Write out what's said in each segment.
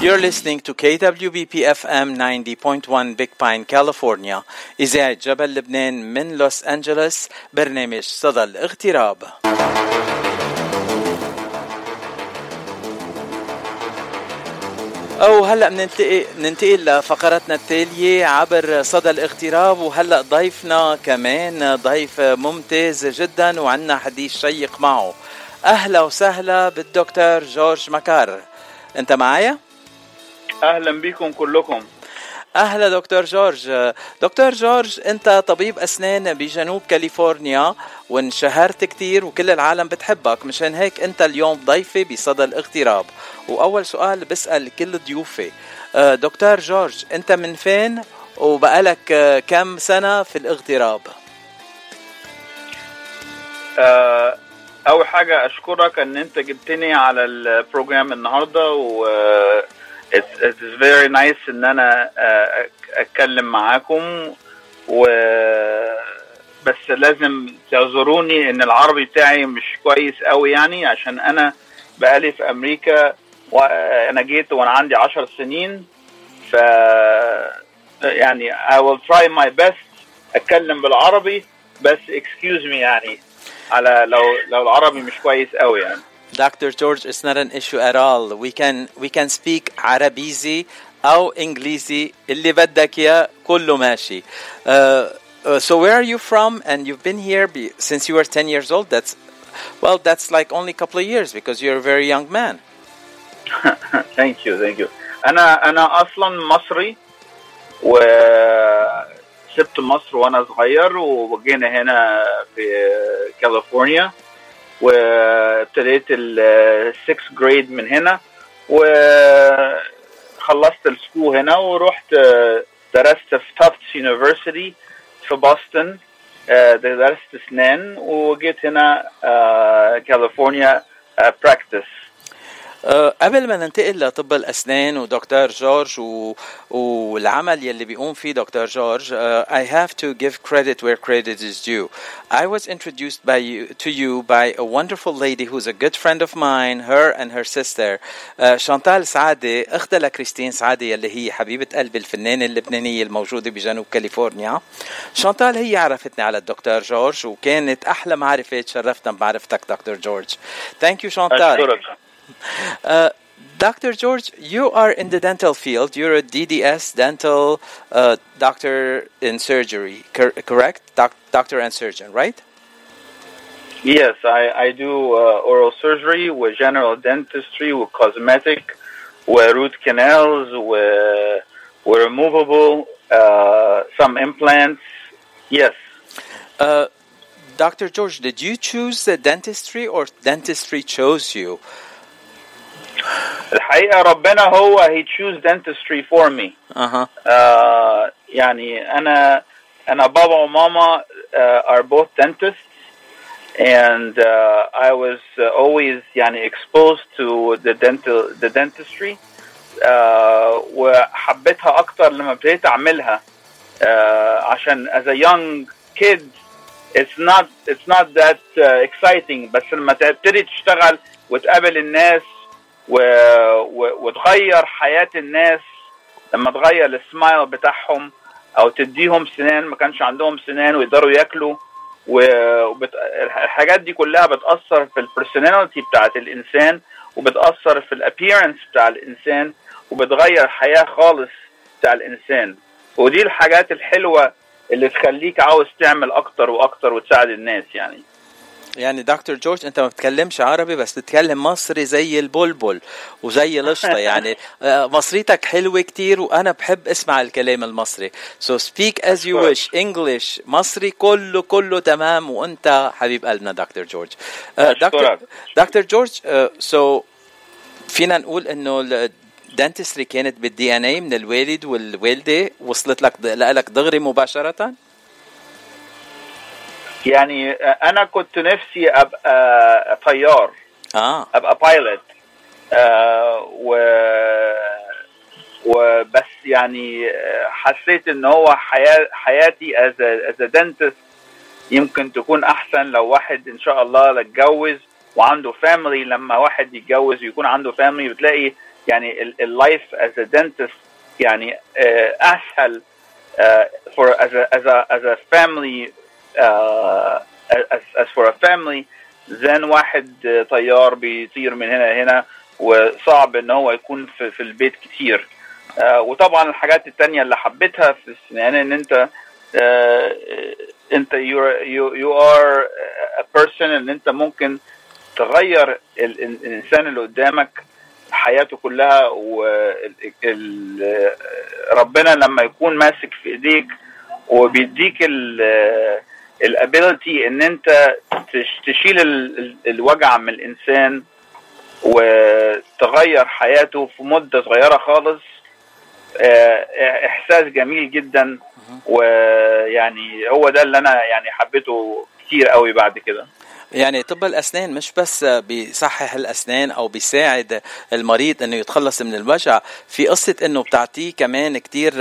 You're listening to KWBP FM 90.1 Big Pine, California. إذاعة جبل لبنان من لوس أنجلوس برنامج صدى الاغتراب. أو هلأ بننتقل ننتقل لفقرتنا التالية عبر صدى الاغتراب وهلأ ضيفنا كمان ضيف ممتاز جدا وعنا حديث شيق معه. أهلا وسهلا بالدكتور جورج مكار. أنت معايا؟ أهلا بكم كلكم. أهلا دكتور جورج. دكتور جورج أنت طبيب أسنان بجنوب كاليفورنيا وانشهرت كتير وكل العالم بتحبك. مشان هيك أنت اليوم ضيفي بصدى الاغتراب. وأول سؤال بسأل كل ضيوفي آه، دكتور جورج أنت من فين؟ وبقالك آه، كم سنة في الاغتراب؟ آه، أول حاجة أشكرك إن أنت جبتني على البروجرام النهارده و it's, it's very nice إن أنا آه، أتكلم معاكم و بس لازم تعذروني إن العربي بتاعي مش كويس قوي يعني عشان أنا بقالي في أمريكا وأنا جيت وأنا عندي عشر سنين ف يعني I will try my best أتكلم بالعربي بس excuse me يعني على لو لو العربي مش كويس قوي يعني. Dr. George, it's not an issue at all. We can we can speak عربيزي أو إنجليزي اللي بدك إياه كله ماشي. Uh, uh, so where are you from? And you've been here be, since you were 10 years old. That's well, that's like only a couple of years because you're a very young man. thank you thank you انا انا اصلا مصري و سبت مصر وانا صغير وجينا هنا في كاليفورنيا وابتديت ال sixth grade من هنا وخلصت ال school هنا ورحت درست في Tufts University في بoston درست اسنان وجيت هنا كاليفورنيا practice أه قبل ما ننتقل لطب الأسنان ودكتور جورج و... والعمل يلي بيقوم فيه دكتور جورج uh, I have to give credit where credit is due. I was introduced by you, to you by a wonderful lady who's a good friend of mine her and her sister. uh, شانتال سعادة أختها لكريستين سعادة يلي هي حبيبة قلبي الفنانة اللبنانية الموجودة بجنوب كاليفورنيا. شانتال هي عرفتني على الدكتور جورج وكانت أحلى معرفة تشرفنا بمعرفتك دكتور جورج. Thank you شانتال أشكرك. Uh, Dr. George, you are in the dental field. You're a DDS dental uh, doctor in surgery, cor- correct? Doc- doctor and surgeon, right? Yes, I, I do uh, oral surgery with general dentistry, with cosmetic, with root canals, with, with removable, uh, some implants. Yes. Uh, Dr. George, did you choose the dentistry or dentistry chose you? الحقيقة ربنا هو he choose dentistry for me. Uh-huh. Uh, يعني أنا أنا بابا وماما uh, are both dentists and uh, I was uh, always يعني exposed to the dental the dentistry uh, وحبيتها أكتر لما ابتديت أعملها uh, عشان as a young kid it's not it's not that uh, exciting بس لما تبتدي تشتغل وتقابل الناس و... و... وتغير حياة الناس لما تغير السمايل بتاعهم أو تديهم سنان ما كانش عندهم سنان ويقدروا ياكلوا. وبت... الحاجات دي كلها بتأثر في ال personality بتاعت الإنسان وبتأثر في ال appearance بتاع الإنسان وبتغير الحياة خالص بتاع الإنسان. ودي الحاجات الحلوة اللي تخليك عاوز تعمل أكتر وأكتر وتساعد الناس يعني. يعني دكتور جورج انت ما بتتكلمش عربي بس بتتكلم مصري زي البلبل وزي القشطة. يعني آه، مصريتك حلوة كتير وأنا بحب أسمع الكلام المصري. So speak as you wish. English مصري كله كله تمام. وأنت حبيب قلبنا دكتور جورج. آه، دكتور. دكتور جورج آه، so فينا نقول إنه ال dentistry كانت بال DNA من الوالد والوالدة وصلت لك لك دغري مباشرة؟ يعني أنا كنت نفسي أبقى طيار. آه. أبقى pilot آه و وبس يعني آه، حسيت إن هو حياة حياتي as as dentist يمكن تكون أحسن لو واحد إن شاء الله اتجوز وعنده فاميلي لما واحد يتجوز ويكون عنده فاميلي بتلاقي يعني ال life as a dentist يعني آه، أسهل آه، for as a as a as a family as, as for a family than واحد طيار بيطير من هنا لهنا وصعب إن هو يكون في, في البيت كتير. uh, وطبعا الحاجات التانية اللي حبيتها في السنان إن أنت uh, أنت you are a person إن أنت ممكن تغير الإنسان اللي قدامك حياته كلها وربنا لما يكون ماسك في إيديك وبيديك الابيلتي إن أنت تشيل الوجع من الإنسان وتغير حياته في مدة صغيرة خالص إحساس جميل جدا. ويعني هو ده اللي أنا يعني حبيته كتير قوي بعد كده. يعني طب الأسنان مش بس بيصحح الأسنان أو بيساعد المريض إنه يتخلص من الوجع في قصة إنه بتعطيه كمان كتير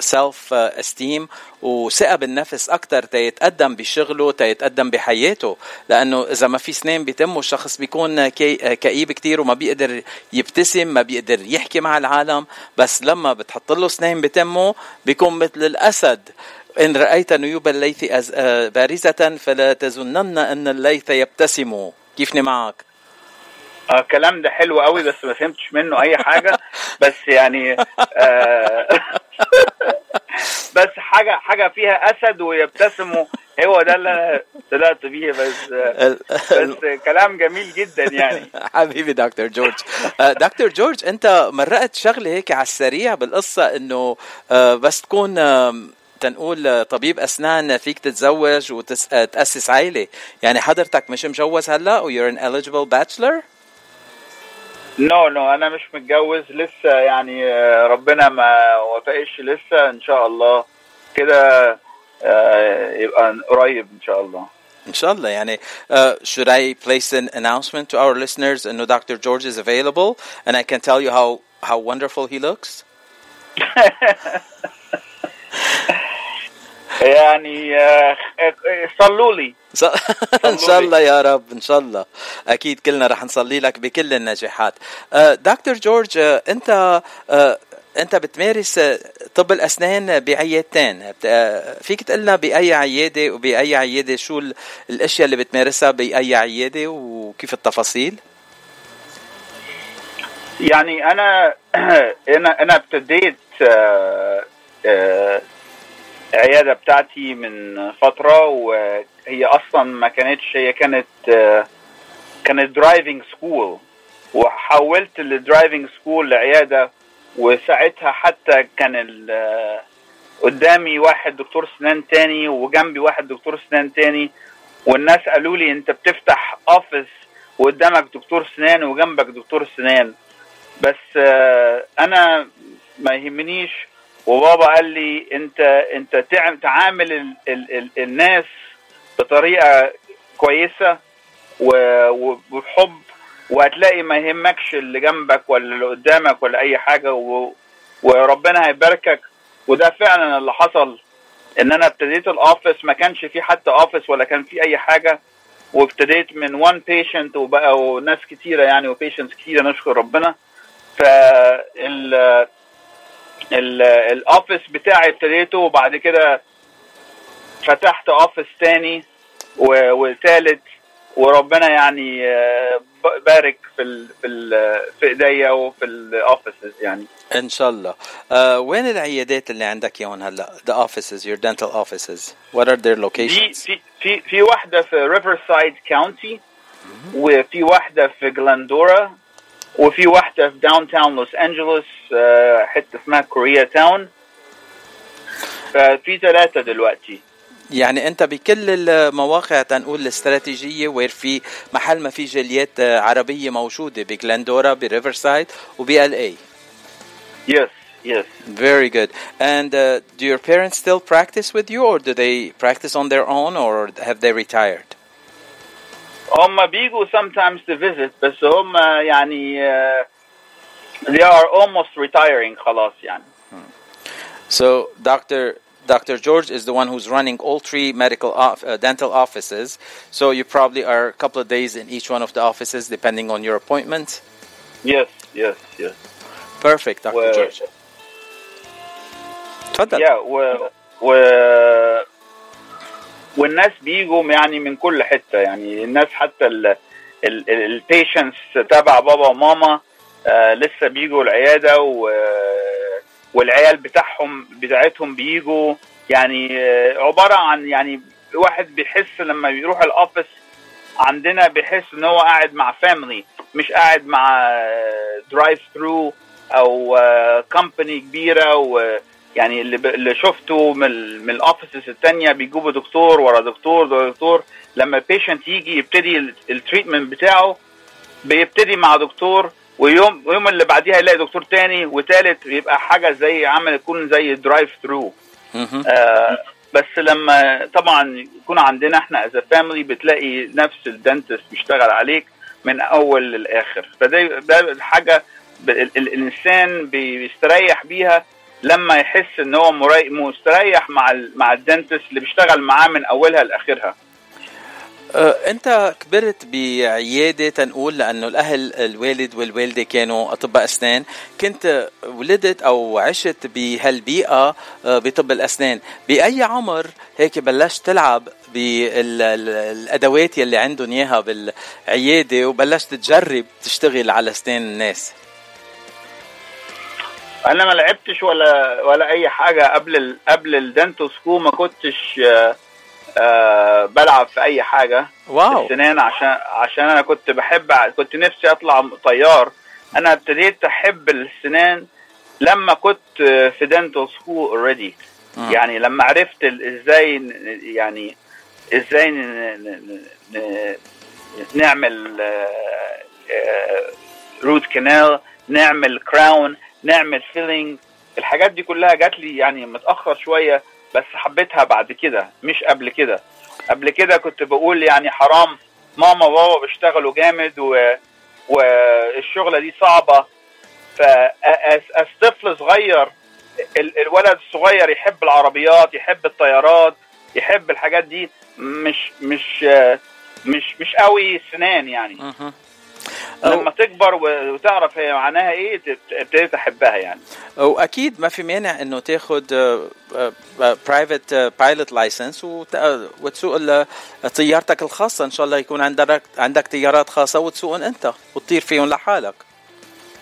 سيلف استيم وثقة بالنفس أكثر تيتقدم بشغله تيتقدم بحياته لأنه إذا ما في سنان بتمه الشخص بيكون كئيب كتير وما بيقدر يبتسم ما بيقدر يحكي مع العالم بس لما بتحط له سنان بتمه بيكون مثل الأسد. إن رأيت نيوب الليث بارزة فلا تظنن أن الليث يبتسم. كيفني معك آه الكلام ده حلو قوي بس ما فهمتش منه أي حاجة. بس يعني آه بس حاجة حاجة فيها أسد ويبتسموا هو ده اللي أنا طلعت بيه بس بس كلام جميل جدا يعني. حبيبي دكتور جورج. دكتور جورج أنت مرقت شغله هيك على السريع بالقصة إنه بس تكون تنقول طبيب أسنان فيك تتزوج وتأسس عائله يعني حضرتك مش مجوز هلأ و you're an eligible bachelor no no, no no, أنا مش متجوز لسه يعني ربنا ما وفقش لسه إن شاء الله كده يبقى قريب إن شاء الله. إن شاء الله. يعني uh, should I place an announcement to our listeners انه Dr. George is available and I can tell you how how wonderful he looks? يعني صلوا لي. إن شاء الله يا رب إن شاء الله. أكيد كلنا رح نصلي لك بكل النجاحات دكتور جورج أنت أنت بتمارس طب الأسنان بعيادتين. فيك تقول لنا بأي عيادة وبأي عيادة شو الأشياء اللي بتمارسها بأي عيادة وكيف التفاصيل؟ يعني أنا أنا أنا ابتديت العيادة بتاعتي من فترة وهي أصلا ما كانتش هي كانت كانت driving school وحولت ال driving school لعياده وساعتها حتى كان قدامي واحد دكتور سنان تاني وجنبي واحد دكتور سنان تاني. والناس قالوا لي أنت بتفتح office وقدامك دكتور سنان وجنبك دكتور سنان. بس أنا ما يهمنيش وبابا قال لي انت أنت تعامل ال ال ال الناس بطريقة كويسة وبحب وهتلاقي ما يهمكش اللي جنبك ولا اللي قدامك ولا أي حاجة و وربنا هيباركك. وده فعلا اللي حصل إن أنا ابتديت ال office ما كانش في حتى office ولا كان في أي حاجة وابتديت من one patient وبقى ناس كتيرة يعني و patients كتيرة نشكر ربنا. فال ال office بتاعي ابتديته وبعد كده فتحت office تاني وثالث وربنا يعني بارك في ال في ال في إيديا وفي ال offices يعني. إن شاء الله. uh, وين العيادات اللي عندك اياهم هلا؟ The offices your dental offices. What are their locations في في في واحدة في ريفرسايد County وفي واحدة في جلاندورا وفي واحدة في downtown لوس أنجلوس حتة اسمها Koreatown ففي ثلاثة دلوقتي يعني أنت بكل المواقع تنقول الاستراتيجية where في محل ما في جاليات عربية موجودة بجلاندورا بريفرسايد وب LA Yes, yes. Very good. And uh, do your parents still practice with you, or do they practice on their own, or have they retired? هم بيجوا sometimes to visit بس هم يعني uh, they are almost retiring خلاص يعني. So Dr. Dr. George is the one who's running all three medical off, uh, dental offices. So you probably are a couple of days in each one of the offices depending on your appointment. Yes, yes, yes. Perfect, Dr. و- George. تفضل. Yeah, و, و والناس بيجوا يعني من كل حتة. يعني الناس حتى ال ال patients تبع بابا وماما آه لسه بيجوا العيادة و والعيال بتاعهم بتاعتهم بيجوا. يعني آه عبارة عن يعني واحد بيحس لما بيروح ال office عندنا بيحس إن هو قاعد مع family مش قاعد مع drive through أو company كبيرة و يعني اللي, ب... اللي شفته من ال... من ال offices الثانية بيجيبوا دكتور ورا دكتور ورا دكتور. لما ال patient يجي يبتدي ال treatment بتاعه بيبتدي مع دكتور ويوم ويوم اللي بعديها يلاقي دكتور تاني وتالت يبقى حاجة زي عمل يكون زي drive through. آه بس لما طبعا يكون عندنا إحنا as family بتلاقي نفس ال dentist بيشتغل عليك من أول للآخر. فده ده حاجة الإنسان بيستريح بيها لما يحس إن هو مستريح مع مع الدنتست اللي بيشتغل معاه من أولها لآخرها. آه، أنت كبرت بعيادة تنقول لأنه الأهل الوالد والوالدة كانوا أطباء أسنان. كنت ولدت أو عشت بهالبيئة آه، بطب الأسنان. بأي عمر هيك بلشت تلعب بالادوات يلي عندهم إياها بالعيادة وبلشت تجرب تشتغل على أسنان الناس؟ أنا ما لعبتش ولا ولا اي حاجة قبل ال قبل ال dental school ما كنتش آه آه بلعب في اي حاجة. Wow. السنان عشان عشان أنا كنت بحب كنت نفسي اطلع طيار. أنا ابتديت احب السنان لما كنت في dental school already. يعني لما عرفت إزاي يعني إزاي ن- ن- ن- نعمل root canal نعمل crown نعمل filling الحاجات دي كلها جات لي يعني متأخر شوية بس حبيتها بعد كده مش قبل كده. قبل كده كنت بقول يعني حرام ماما وبابا بيشتغلوا جامد و... والشغلة دي صعبة. ف as طفل صغير ال- الولد الصغير يحب العربيات يحب الطيارات يحب الحاجات دي مش مش مش مش قوي سنان يعني. لما تكبر وتعرف هي معناها إيه تبتدي تحبها يعني. واكيد ما في مانع إنه تاخذ private pilot license وتسوق طيارتك الخاصة. إن شاء الله يكون عندك عندك طيارات خاصة وتسوقهم أنت وتطير فيهم لحالك.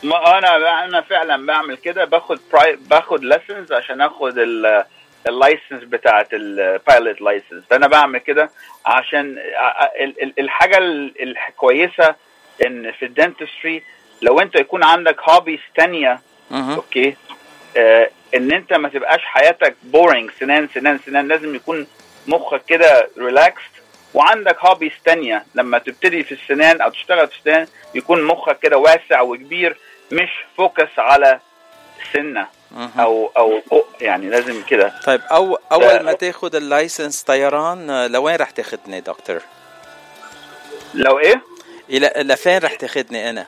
ما أنا أنا فعلا بعمل كده. باخد pri- باخد license عشان آخد ال ال license بتاعت ال pilot license فانا بعمل كده عشان الحاجة ال- الكويسه إن في ال dentistry لو أنت يكون عندك hobbies تانية. okay آه إن أنت ما تبقاش حياتك boring سنان سنان سنان لازم يكون مخك كده relaxed وعندك hobbies تانية لما تبتدي في السنان أو تشتغل في السنان يكون مخك كده واسع وكبير مش focus على سنة. أو أو يعني لازم كده طيب أو أول لا. ما تاخذ ال license طيران آه، لوين رح تاخذني دكتور؟ لو إيه إلى لفين رح تاخذني أنا؟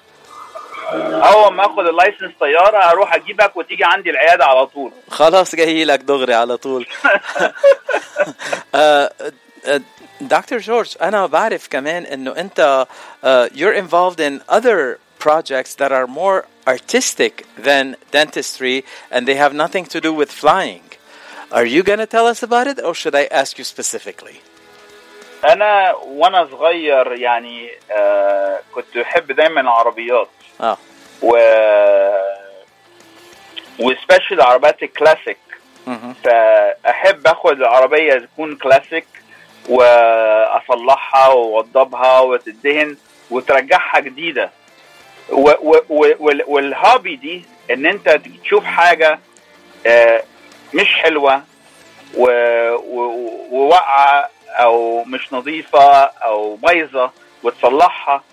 اول ما اخد ال license طياره هروح اجيبك وتيجي عندي العياده على طول خلاص جاي لك دغري على طول دكتور جورج أنا بعرف كمان انه انت uh, you're involved in other projects that are more artistic than dentistry and they have nothing to do with flying are you going to tell us about it or should i ask you specifically أنا وأنا صغير يعني آه كنت بحب دايما العربيات. آه. و وسبيشال العربيات الكلاسيك. فأحب آخد العربية تكون كلاسيك وأصلحها وأوضبها وتدهن وترجعها جديدة. و و و وال- وال hobby دي إن أنت تشوف حاجة آه، مش حلوة و- و- وواقعة أو مش نظيفة أو بايظة وتصلحها.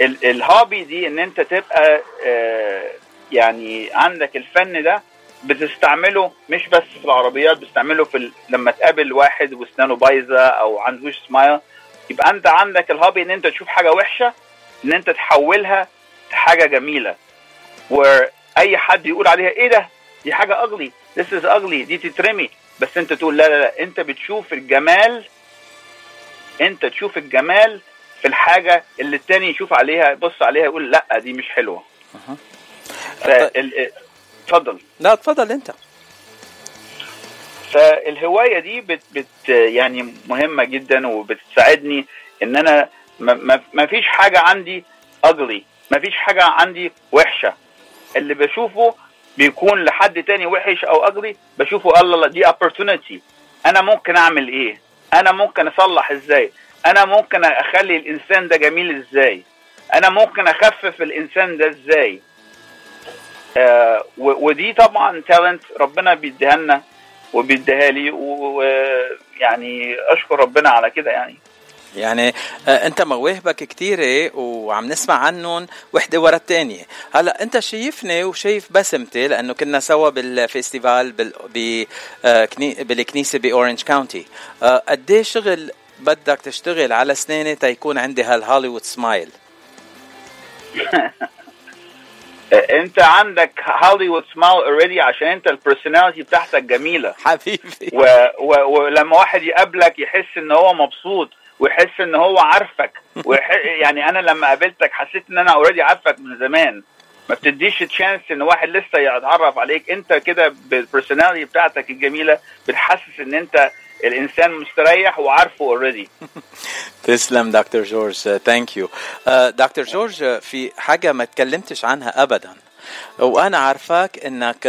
ال- ال hobby دي إن أنت تبقى آه، يعني عندك الفن ده بتستعمله مش بس في العربيات بتستعمله في. لما تقابل واحد واسنانه بايظة أو عندوش سمايل يبقى أنت عندك الهابي إن أنت تشوف حاجة وحشة إن أنت تحولها لحاجة جميلة. وأي حد يقول عليها إيه ده؟ دي حاجة اغلي this is ugly. دي تترمي. بس أنت تقول لا لا لا. أنت بتشوف الجمال انت تشوف الجمال في الحاجة اللي التاني يشوف عليها يبص عليها يقول لأ دي مش حلوة. اتفضل. لا اتفضل انت. فالهواية دي بت, بت يعني مهمة جدا وبتساعدني إن أنا ما, ما فيش حاجة عندي اجلي ما فيش حاجة عندي وحشة. اللي بشوفه بيكون لحد تاني وحش أو اجلي بشوفه الله دي opportunity. أنا ممكن أعمل إيه؟ أنا ممكن أصلح إزاي؟ أنا ممكن أخلي الإنسان ده جميل إزاي؟ أنا ممكن أخفف الإنسان ده إزاي؟ آه ودي طبعا talent ربنا بيديها لنا وبيديها لي ويعني أشكر ربنا على كده يعني. يعني آه، انت مواهبك كثيره وعم نسمع عنهم وحدة ورا الثانية هلا انت شايفني وشايف بسمتي لأنه كنا سوا بال festival بال آه، بالكنيسة ب Orange County. آه، قد إيه شغل بدك تشتغل على اسناني تيكون عندي هالهوليوود سمايل انت عندك Hollywood smile already عشان انت ال personality بتاعتك جميلة. حبيبي. و... و... ولما واحد يقابلك يحس إن هو مبسوط. ويحس إن هو عارفك. يعني أنا لما قابلتك حسيت إن أنا already عارفك من زمان. ما بتديش chance إن واحد لسه يتعرف عليك. أنت كده بال personality بتاعتك الجميلة بتحسس إن أنت الإنسان مستريح وعارفه already تسلم دكتور جورج thank you دكتور جورج في حاجة ما تكلمتش عنها ابدا. وأنا عارفاك إنك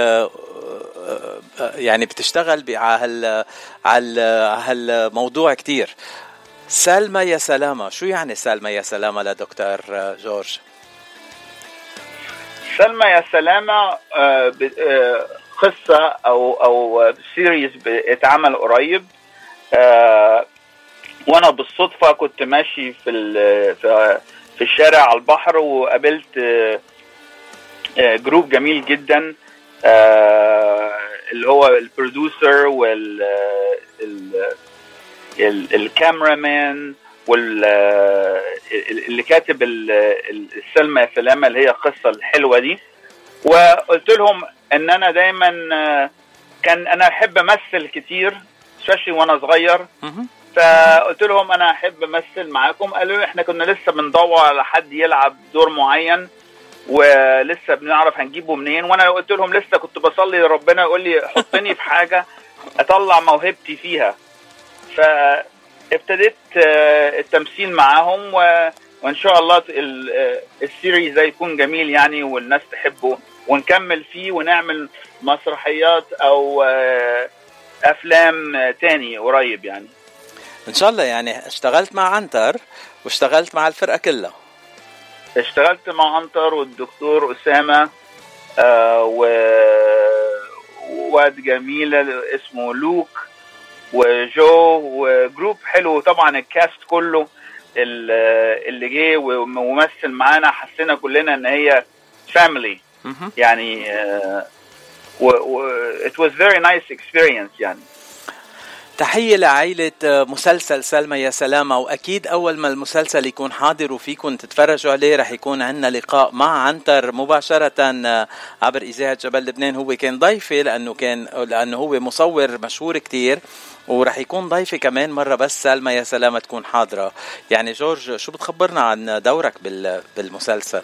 يعني بتشتغل على هالموضوع كتير. سلمى يا سلامة. شو يعني سلمى يا سلامة لدكتور جورج؟ سلمى يا سلامة آه، آه، قصة أو أو series اتعمل قريب. آه، وأنا بالصدفة كنت ماشي في في الشارع على البحر وقابلت group جميل جدا اللي هو ال producer وال ال camera man وال اللي كاتب السلمى يا سلامه اللي هي القصة الحلوة دي. وقلت لهم إن أنا دايما كان أنا أحب أمثل كتير specially وأنا صغير. فقلت لهم أنا أحب أمثل معاكم. قالوا لي إحنا كنا لسه بندور على حد يلعب دور معين ولسه بنعرف هنجيبه منين. وأنا قلت لهم لسه كنت بصلي لربنا يقول لي حطني في حاجة أطلع موهبتي فيها. فابتديت آه، التمثيل معاهم وإن شاء الله آه، ال series ده يكون جميل يعني والناس تحبه ونكمل فيه ونعمل مسرحيات أو آه، أفلام تاني قريب يعني. إن شاء الله يعني اشتغلت مع عنتر واشتغلت مع الفرقة كلها. اشتغلت مع عنتر والدكتور أسامة و واد جميلة اسمه لوك. وجو وجروب حلو. طبعا الكاست كله اللي جه وممثل معانا حسينا كلنا إن هي فاميلي يعني uh, و, و it was very nice experience يعني. تحية لعائلة آه، مسلسل سلمى يا سلامة. وأكيد أول ما المسلسل يكون حاضر وفيكم تتفرجوا عليه رح يكون عندنا لقاء مع عنتر مباشرة آه، عبر إذاعة جبل لبنان. هو كان ضيفي لأنه كان لأنه هو مصور مشهور كتير ورح يكون ضيفي كمان مرة بس. سلمى يا سلامة تكون حاضرة. يعني جورج شو بتخبرنا عن دورك بالمسلسل؟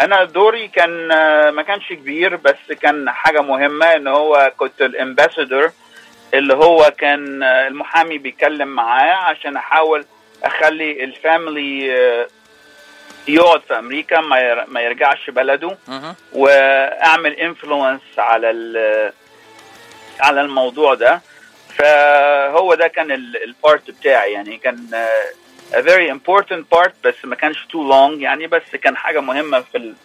أنا دوري كان ما كانش كبير بس كان حاجة مهمة إن هو كنت ال ambassador اللي هو كان المحامي بيتكلم معاه عشان أحاول أخلي ال family آه، يقعد في أمريكا ما يرجعش بلده وأعمل influence على على الموضوع ده. فهو ده كان البارت بتاعي يعني كان a very important part بس ما كانش too long يعني بس كان حاجة مهمة في ال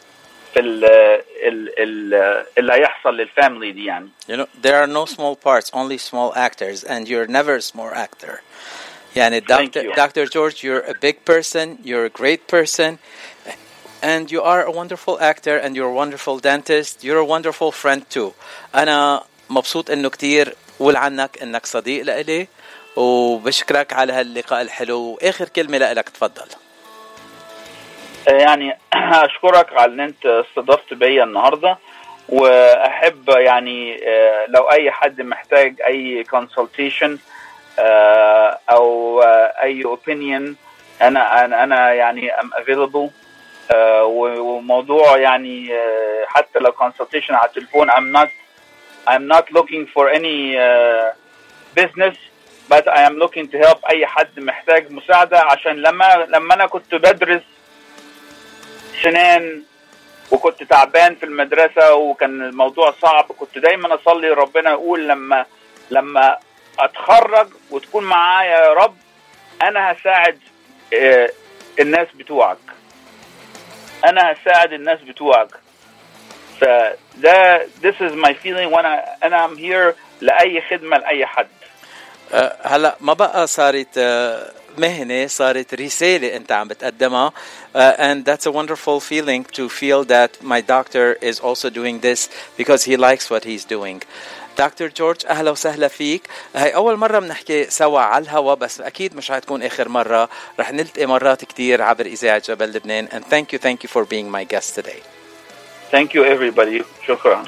في ال ال ال اللي هيحصل للفاميلي دي يعني. You know there are no small parts only small actors and you're never a small actor. يعني Dr. Dr. George you're a big person you're a great person and you are a wonderful actor and you're a wonderful dentist you're a wonderful friend too. أنا مبسوط إنه كتير قول عنك إنك صديق لإلي وبشكرك على هاللقاء الحلو. وآخر كلمة لك تفضل. يعني أشكرك على إن أنت استضفت بيا النهارده. وأحب يعني آه، لو أي حد محتاج أي consultation آه، أو أي opinion أنا أنا يعني I'm available وموضوع يعني حتى لو consultation على التليفون not I'm not looking for any uh, business. But I am looking to help أي حد محتاج مساعدة عشان لما لما أنا كنت بدرس سنان وكنت تعبان في المدرسة وكان الموضوع صعب كنت دايما أصلي ربنا يقول لما لما أتخرج وتكون معايا يا رب أنا هساعد الناس بتوعك. أنا هساعد الناس بتوعك. فده this is my feeling وأنا أنا I'm here لأي خدمة لأي حد. هلا ما بقى صارت مهنه صارت رساله انت عم بتقدمها uh, and that's a wonderful feeling to feel that my doctor is also doing this because he likes what he's doing دكتور جورج أهلا وسهلا فيك هي اول مره بنحكي سوا على الهوا بس أكيد مش حتكون اخر مره رح نلتقي مرات كثير عبر اذاعه جبل لبنان and thank you thank you for being my guest today Thank you everybody. شكرا.